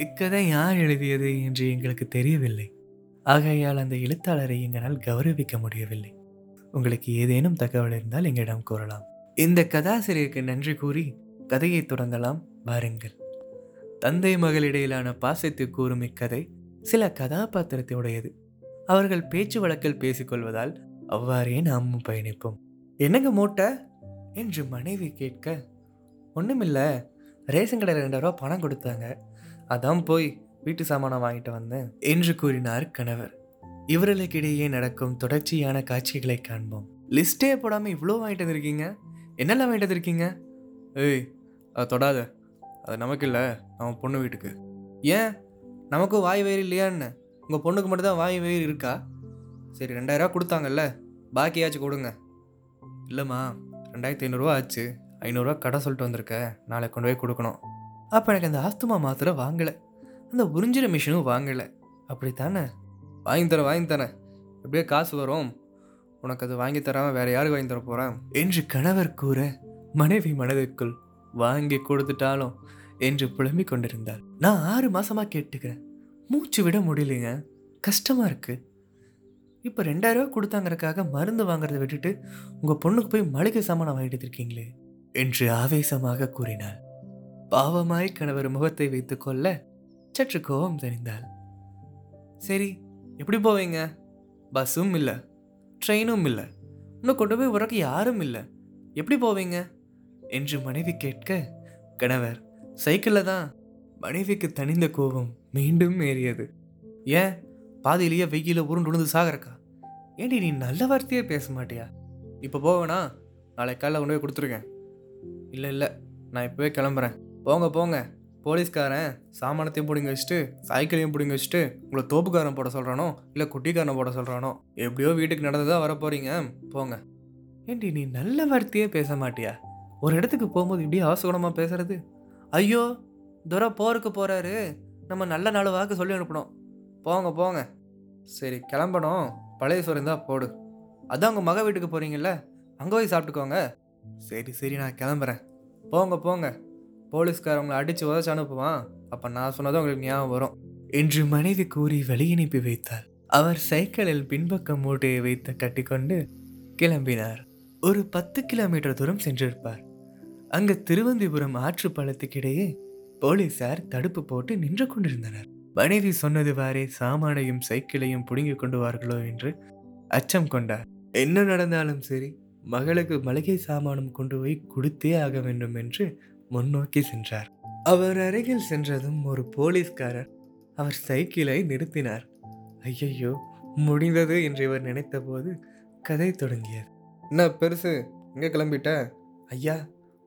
இக்கதை யார் எழுதியது என்று எங்களுக்கு தெரியவில்லை. ஆகையால் அந்த எழுத்தாளரை எங்களால் கௌரவிக்க முடியவில்லை. உங்களுக்கு ஏதேனும் தகவல் இருந்தால் எங்களிடம் கூறலாம். இந்த கதாசிரியருக்கு நன்றி கூறி கதையை தொடங்கலாம். வாருங்கள். தந்தை மகளிடையிலான பாசத்தை கூறும் இக்கதை சில கதாபாத்திரத்தை உடையது அவர்கள் பேச்சு வழக்கில் பேசிக்கொள்வதால் அவ்வாறே நாமும் பயணிப்போம். என்னங்க மூட்டை? என்று மனைவி கேட்க ஒன்றுமில்ல ரேஷன் கடையில் ரெண்டாயிரம் ரூபா பணம் கொடுத்தாங்க. அதான் போய் வீட்டு சாமானை வாங்கிட்டு வந்தேன் என்று கூறினார் கணவர். இவர்களுக்கிடையே நடக்கும் தொடர்ச்சியான காட்சிகளை காண்போம். லிஸ்டே போடாமல் இவ்வளோ வாங்கிட்டு வந்திருக்கீங்க? என்னெல்லாம் வாங்கிட்டு வந்திருக்கீங்க? ஏய் அதை தொடாத. அது நமக்கு இல்லை நம்ம பொண்ணு வீட்டுக்கு. ஏன்? நமக்கும் வாய் வயிறு இல்லையான்னு உங்கள் பொண்ணுக்கு மட்டும்தான் வாய் வயிறு இருக்கா? சரி ரெண்டாயிரரூவா கொடுத்தாங்கல்ல பாக்கியாச்சும் கொடுங்க. இல்லைம்மா ரெண்டாயிரத்தி ஐநூறுரூவா ஆச்சு. ஐநூறுரூவா கடை சொல்லிட்டு வந்திருக்க. நாளைக்கு கொண்டு போய் கொடுக்கணும். அப்போ எனக்கு அந்த ஆஸ்துமா மாத்திரை வாங்கலை. அந்த உறிஞ்சிற மிஷினும் வாங்கலை. அப்படித்தானே? வாங்கி தரேன் வாங்கி தரேன். எப்படியே காசு வரும். உனக்கு அது வாங்கி தராமல் வேற யாருக்கு வாங்கி தர போகிறேன் என்று கணவர் கூற மனைவி மனதிற்குள் வாங்கி கொடுத்துட்டாலும் என்று புலம்பிக் கொண்டிருந்தார் நான் ஆறு மாசமா கேட்டுக்கிறேன். மூச்சு விட முடியலைங்க. கஷ்டமா இருக்கு. இப்போ ரெண்டாயிரம் கொடுத்தாங்கறக்காக மருந்து வாங்குறத விட்டுட்டு உங்கள் பொண்ணுக்கு போய் மளிகை சாமானம் வாங்கிட்டு இருக்கீங்களே என்று ஆவேசமாக கூறினாள். பாவமாய் கணவர் முகத்தை வைத்துக்கொள்ள சற்று கோபம் தெரிந்தாள் சரி எப்படி போவீங்க? பஸ்ஸும் இல்லை ட்ரெயினும் இல்லை. இன்னும் கொண்டு போய் உறக்க யாரும் இல்லை. எப்படி போவீங்க? என்று மனைவி கேட்க கணவர் சைக்கிளில் தான். மனைவிக்கு தனிந்த கோபம் மீண்டும் ஏறியது. ஏன்? பாதியிலேயே வெயில உருண்டு உழுந்து சாகறக்கா? ஏண்டி நீ நல்ல வார்த்தையே பேச மாட்டியா? இப்போ போவேனா நாளை காலைல கொண்டு போய் கொடுத்துருக்கேன். இல்லை இல்லை நான் இப்போவே கிளம்புறேன். போங்க போங்க. போலீஸ்காரன் சாமானத்தையும் பிடிங்க வச்சுட்டு சைக்கிளையும் பிடிங்க வச்சுட்டு உங்களை தோப்புக்காரன் போட சொல்கிறானோ இல்லை குட்டிக்காரனை போட சொல்கிறானோ எப்படியோ வீட்டுக்கு நடந்ததாக வர போகிறீங்க போங்க. ஏண்டி நீ நல்ல வார்த்தையே பேச மாட்டியா? ஒரு இடத்துக்கு போகும்போது இப்படி அவசகுணமாக பேசுறது? ஐயோ துரை போருக்கு போகிறாரு நம்ம நல்ல நாள் வாக்கு சொல்லி அனுப்பணும். போங்க போங்க. சரி கிளம்பணும். பழைய சோறு இருந்தால் போடு. அதான் உங்கள் மக வீட்டுக்கு போகிறீங்கல்ல அங்கே போய் சாப்பிட்டுக்கோங்க. சரி சரி நான் கிளம்புறேன். போங்க போங்க. போலீஸ்காரவங்களை அடித்து உதச்சு அனுப்புவான். அப்போ நான் சொன்னதும் உங்களுக்கு ஞாபகம் வரும். என்று மனைவி கூறி வழியனுப்பி வைத்தார். அவர் சைக்கிளில் பின்பக்கம் மூட்டையை வைத்து கட்டிக்கொண்டு கிளம்பினார். ஒரு பத்து கிலோமீட்டர் தூரம் சென்றிருப்பார். அங்கு திருவந்திபுரம் ஆற்று பழத்துக்கிடையே போலீசார் தடுப்பு போட்டு நின்று கொண்டிருந்தனர். மனைவி சொன்னதுவாறே சாமானையும் சைக்கிளையும் புடுங்கிக் கொண்டுவார்களோ என்று அச்சம் கொண்டார். என்ன நடந்தாலும் சரி மகளுக்கு மளிகை சாமானும் கொண்டு போய் கொடுத்தே ஆக வேண்டும் என்று முன்னோக்கி சென்றார். அவர் அருகில் சென்றதும் ஒரு போலீஸ்காரர் அவர் சைக்கிளை நிறுத்தினார். ஐயையோ முடிந்தது என்று இவர் நினைத்தபோது கதை தொடங்கியது. என்ன பெருசு எங்கே கிளம்பிட்ட? ஐயா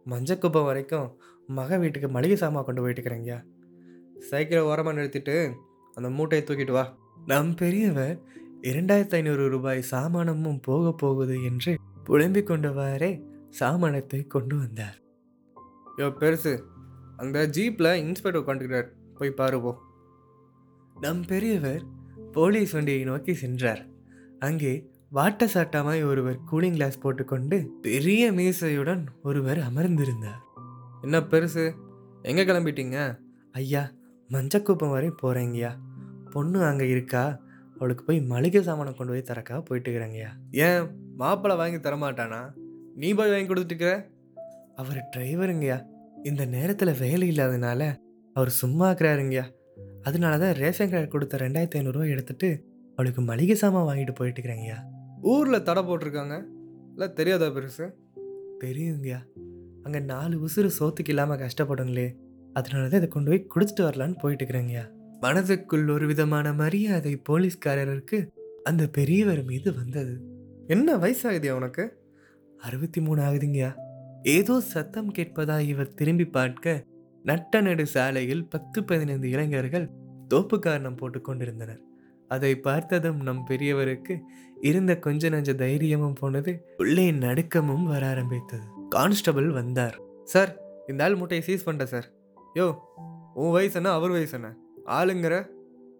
மஞ்சக்குப்பம் வரைக்கும் மக வீட்டுக்கு மளிகை சாமான் கொண்டு போயிட்டு இருக்கிறேங்கய்யா. சைக்கிளை ஓரமாக நிறுத்திட்டு அந்த மூட்டையை தூக்கிட்டு வா. நம் பெரியவர் இரண்டாயிரத்தி ஐநூறு ரூபாய் சாமானமும் போக போகுது என்று புலம்பிக் கொண்டவாறே சாமானத்தை கொண்டு வந்தார். யோ பெருசு. அந்த ஜீப்பில் இன்ஸ்பெக்டர் உட்காந்துக்கிறார் போய் பாருவோம் நம் பெரியவர் போலீஸ் வண்டியை நோக்கி சென்றார். அங்கே வாட்ட சாட்டமாய் ஒருவர் கூலிங் கிளாஸ் போட்டுக்கொண்டு பெரிய மீசையுடன் ஒருவர் அமர்ந்திருந்தார். என்ன பெருசு? எங்கே கிளம்பிட்டீங்க? ஐயா மஞ்சக்கூப்பம் வரை போகிறேங்கய்யா பொண்ணு அங்கே இருக்கா? அவளுக்கு போய் மளிகை சாமானை கொண்டு போய் தரக்கா போயிட்டுக்கிறேங்கய்யா. ஏன் மாப்பிள்ளை வாங்கி தரமாட்டானா? நீ போய் வாங்கி கொடுத்துட்டுக்கிற? அவர் டிரைவருங்கய்யா. இந்த நேரத்தில் வேலை இல்லாதனால அவர் சும்மா இருக்கிறாருங்கய்யா. அதனால தான் ரேஷன் கடை கொடுத்த ரெண்டாயிரத்தி ஐநூறுரூவா எடுத்துட்டு அவளுக்கு மளிகை சாமான் வாங்கிட்டு போயிட்டு இருக்கிறேங்கய்யா. ஊரில் தடை போட்டிருக்காங்க. இல்லை தெரியாதா பெருசு? தெரியுங்கய்யா அங்கே நாலு உசுறு சோத்துக்கு இல்லாமல் கஷ்டப்படுங்களே. அதனால தான் இதை கொண்டு போய் கொடுத்துட்டு வரலான்னு போயிட்டு இருக்கிறேங்கய்யா. மனதுக்குள் ஒரு விதமான மரியாதை போலீஸ்காரருக்கு அந்த பெரியவர் மீது வந்தது. என்ன வயசாகுதியா உனக்கு? அறுபத்தி மூணு ஆகுதுங்கய்யா. ஏதோ சத்தம் கேட்பதா இவர் திரும்பி பார்க்க நட்ட நடு சாலையில் பத்து பதினைந்து இளைஞர்கள் தோப்பு காரணம் போட்டு கொண்டிருந்தனர். அதை பார்த்ததும் நம் பெரியவருக்கு இருந்த கொஞ்ச நஞ்ச தைரியமும் போனது உள்ளே நடுக்கமும் வர ஆரம்பித்தது. கான்ஸ்டபிள் வந்தார். சார் இந்த ஆள் மூட்டையை சீஸ் பண்ணிட்டேன் சார். யோ உன் வயசு என்ன அவர் வயசு என்ன? ஆளுங்கிற?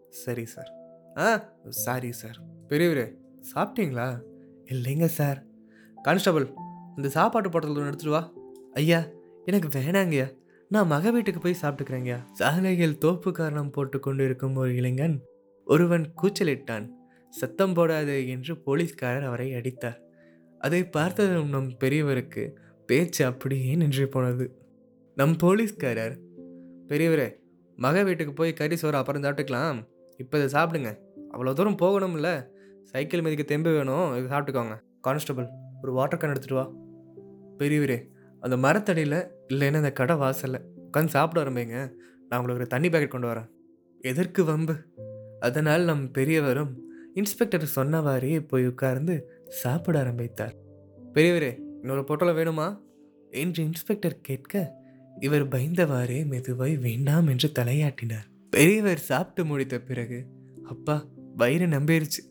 சரி சார். ஆ சாரி சார். பெரியவரே சாப்பிட்டீங்களா? இல்லைங்க சார். கான்ஸ்டபிள் இந்த சாப்பாட்டு பாட்டில் ஒன்று எடுத்துட்டு வா. ஐயா எனக்கு வேணாங்கய்யா. நான் மக வீட்டுக்கு போய் சாப்பிட்டுக்கிறேங்க சாலையில் தோப்பு காரணம் போட்டு கொண்டிருக்கும் ஒரு இளைஞன் ஒருவன் கூச்சலிட்டான். சத்தம் போடாதே என்று போலீஸ்காரர் அவரை அடித்தார். அதை பார்த்ததும் நம் பெரியவருக்கு பேச்சு அப்படியே நின்று போனது. நம் போலீஸ்காரர் பெரியவரே மக வீட்டுக்கு போய் கறி சோறு அப்புறம் சாப்பிட்டுக்கலாம். இப்போ இதை சாப்பிடுங்க. அவ்வளோ தூரம் போகணும்ல. சைக்கிள் மீதிக்கு தெம்பு வேணும். இது சாப்பிட்டுக்கோங்க. கான்ஸ்டபிள் ஒரு வாட்டர் கேன் எடுத்துகிட்டு வா. பெரியவரே அந்த மரத்தடியில் இல்லைன்னா அந்த கடை வாசலில் உட்காந்து சாப்பிட ஆரம்பிங்க. நான் உங்களுக்கு ஒரு தண்ணி பேக்கெட் கொண்டு வரேன். எதற்கு வம்பு? அதனால் நம் பெரியவரும் இன்ஸ்பெக்டர் சொன்னவாரே போய் உட்கார்ந்து சாப்பிட ஆரம்பித்தார். பெரியவரே இன்னொரு பொட்டலம் வேணுமா? என்று இன்ஸ்பெக்டர் கேட்க இவர் பயந்தவாறே மெதுவாய் வேண்டாம் என்று தலையாட்டினார். பெரியவர் சாப்பிட்டு முடித்த பிறகு அப்பா வயிறு நம்பிருச்சு.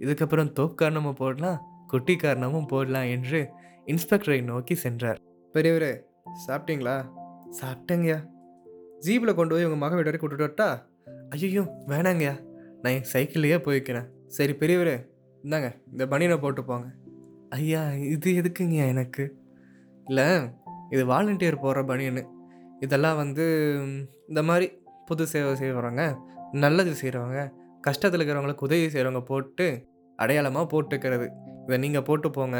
இதுக்கப்புறம் தோப்பு காரணமும் போடலாம் குட்டி காரணமும் போடலாம் என்று இன்ஸ்பெக்டரை நோக்கி சென்றார். பெரியவரே சாப்பிட்டீங்களா? சாப்பிட்டேங்கய்யா. ஜீப்பில் கொண்டு போய் உங்கள் மக வீடு வரைக்கும் கூட்டிட்டு வரட்டா? ஐயோ வேணாங்கய்யா. நான் என் சைக்கிள்லேயே போய்க்கிறேன். சரி பெரியவரே இந்தாங்க இந்த பனியனை போட்டு போங்க. ஐயா இது எதுக்குங்கய்யா எனக்கு? இல்லை இது வாலண்டியர் போடுற பனியனு. இதெல்லாம் வந்து இந்த மாதிரி புது சேவை செய்கிறவங்க நல்லது செய்கிறவங்க கஷ்டத்தில் இருக்கிறவங்களுக்கு உதவி செய்கிறவங்க போட்டு அடையாளமாக போட்டுக்கிறது. இதை நீங்கள் போட்டு போங்க.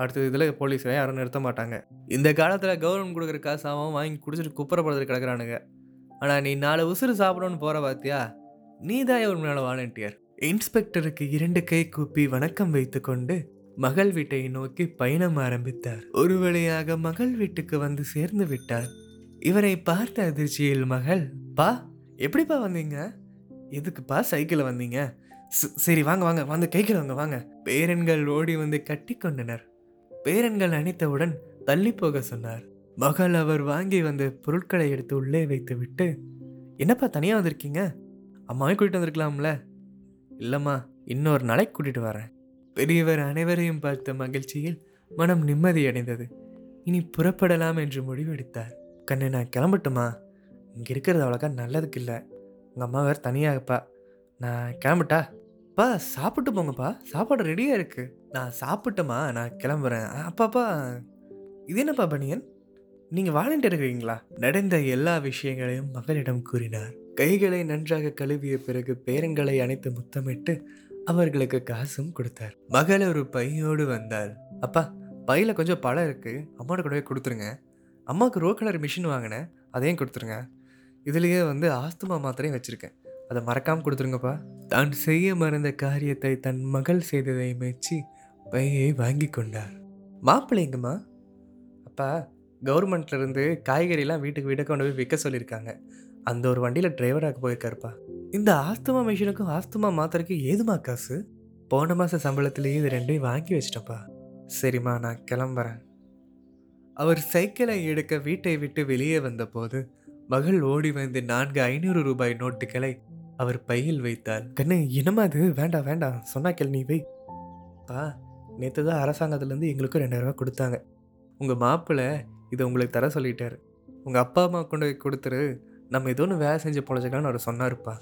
அடுத்தது இதில் போலீஸில் யாரும் நிறுத்த மாட்டாங்க. இந்த காலத்தில் கவர்மெண்ட் கொடுக்குற காசாவும் வாங்கி குடிச்சிட்டு குப்புறப்படுறது கிடக்குறானுங்க. ஆனால் நீ நாலு உசுறு சாப்பிடணும்னு போகிற பார்த்தியா நீ தான் ஒரு மேலே வாலண்டியர். இன்ஸ்பெக்டருக்கு இரண்டு கை கூப்பி வணக்கம் வைத்துக்கொண்டு மகள் வீட்டை நோக்கி பயணம் ஆரம்பித்தார். ஒரு வழியாக மகள் வீட்டுக்கு வந்து சேர்ந்து விட்டார். இவரை பார்த்த அதிர்ச்சியில் மகள் பா எப்படிப்பா வந்தீங்க? எதுக்குப்பா சைக்கிளில் வந்தீங்க? சரி வாங்க வாங்க வந்து கைக்கில் வாங்க வாங்க. பேரன்கள் ஓடி வந்து கட்டி கொண்டனர். பேரன்கள் அணைத்தவுடன் தள்ளி போக சொன்னார். மகள் அவர் வாங்கி வந்த பொருட்களை எடுத்து உள்ளே வைத்து விட்டு என்னப்பா தனியாக வந்திருக்கீங்க? அம்மாவே கூட்டிட்டு வந்திருக்கலாம்ல? இல்லைம்மா இன்னொரு நாளைக்கு கூட்டிட்டு வரேன். பெரியவர் அனைவரையும் பார்த்த மகிழ்ச்சியில் மனம் நிம்மதியடைந்தது. இனி புறப்படலாம் என்று முடிவெடுத்தார். கண்ணு நான் கிளம்பட்டுமா? இங்கே இருக்கிறது அவ்வளோக்கா நல்லதுக்கு இல்லை. உங்கள் அம்மா வேறு தனியாகப்பா. நான் கிளம்பட்டா? அப்பா சாப்பிட்டு போங்கப்பா. சாப்பாடு ரெடியாக இருக்குது நான் சாப்பிட்டேம்மா நான் கிளம்புறேன். அப்பாப்பா இது என்னப்பா பனியன்? நீங்கள் வாலண்டியர் இருக்கிறீங்களா? நடந்த எல்லா விஷயங்களையும் மகளிடம் கூறினார். கைகளை நன்றாக கழுவிய பிறகு பேரங்களை அணைத்து முத்தமிட்டு அவர்களுக்கு காசும் கொடுத்தார். மகள் ஒரு பையோடு வந்தாள். அப்பா பையில் கொஞ்சம் பழம் இருக்குது அம்மாவோட கூட போய் கொடுத்துருங்க. அம்மாவுக்கு ரோ கலர் மிஷின் வாங்கினேன். அதையும் கொடுத்துருங்க. இதுலேயே வந்து ஆஸ்துமா மாத்திரையும் வச்சுருக்கேன். அதை மறக்காமல் கொடுத்துருங்கப்பா. தான் செய்ய மறந்த காரியத்தை தன் மகள் செய்ததை மெச்சி பையை வாங்கி கொண்டார். மாப்பிள்ளைங்கம்மா அப்பா கவர்மெண்ட்லேருந்து காய்கறிலாம் வீட்டுக்கு வீட்டுக்கு கொண்டு போய் விற்க சொல்லியிருக்காங்க. அந்த ஒரு வண்டியில் டிரைவராக போயிருக்காருப்பா. இந்த ஆஸ்துமா மிஷினுக்கும் ஆஸ்துமா மாத்திரைக்கும் ஏதுமா காசு? போன மாத சம்பளத்துலேயே இது ரெண்டையும் வாங்கி வச்சிட்டப்பா சரிம்மா நான் கிளம்புறேன். அவர் சைக்கிளை எடுக்க வீட்டை விட்டு வெளியே வந்தபோது மகள் ஓடி வந்து நான்கு ஐநூறு ரூபாய் நோட்டுகளை அவர் பையில் வைத்தார். கண்ணு என்னமா அது வேண்டாம் வேண்டாம். சொன்னா கேள் நீ வை. பா நேற்று தான் அரசாங்கத்துலேருந்து எங்களுக்கும் ரெண்டாயிரம் ரூபாய் கொடுத்தாங்க. உங்கள் மாப்பிள்ளை இதை உங்களுக்கு தர சொல்லிட்டாரு. உங்கள் அப்பா அம்மா கொண்டு போய் கொடுத்துரு. நம்ம ஏதோ ஒன்று வேலை செஞ்சு பொழைச்சிக்கலாம்னு அவர் சொன்னார்ப்பா.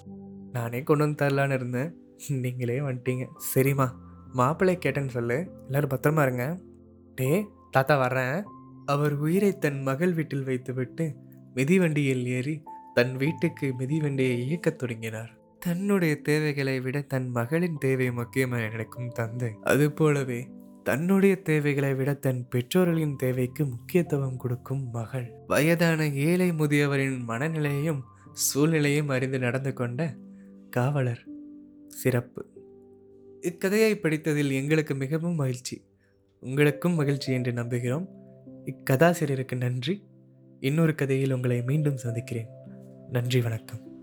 நானே கொண்டு வந்து தரலான்னு இருந்தேன். நீங்களே வந்துட்டீங்க. சரிம்மா. மாப்பிள்ளை கேட்டேன்னு சொல்லு. எல்லோரும் பத்திரமா இருங்க. டே தாத்தா வர்றேன். அவர் உயிரை தன் மகள் வீட்டில் வைத்துவிட்டு மிதிவண்டியில் ஏறி தன் வீட்டுக்கு மிதிவண்டியை இயக்கத் தொடங்கினார். தன்னுடைய தேவைகளை விட தன் மகளின் தேவை முக்கியமாக நினைக்கும் தந்தை. அதுபோலவே தன்னுடைய தேவைகளை விட தன் பெற்றோர்களின் தேவைக்கு முக்கியத்துவம் கொடுக்கும் மகள். வயதான ஏழை முதியவரின் மனநிலையையும் சூழ்நிலையும் அறிந்து நடந்து கொண்ட காவலர் சிறப்பு. இக்கதையை படித்ததில் எங்களுக்கு மிகவும் மகிழ்ச்சி. உங்களுக்கும் மகிழ்ச்சி என்று நம்புகிறோம். இக்கதாசிரியருக்கு நன்றி. இன்னொரு கதையில் உங்களை மீண்டும் சந்திக்கிறேன். நன்றி வணக்கம்.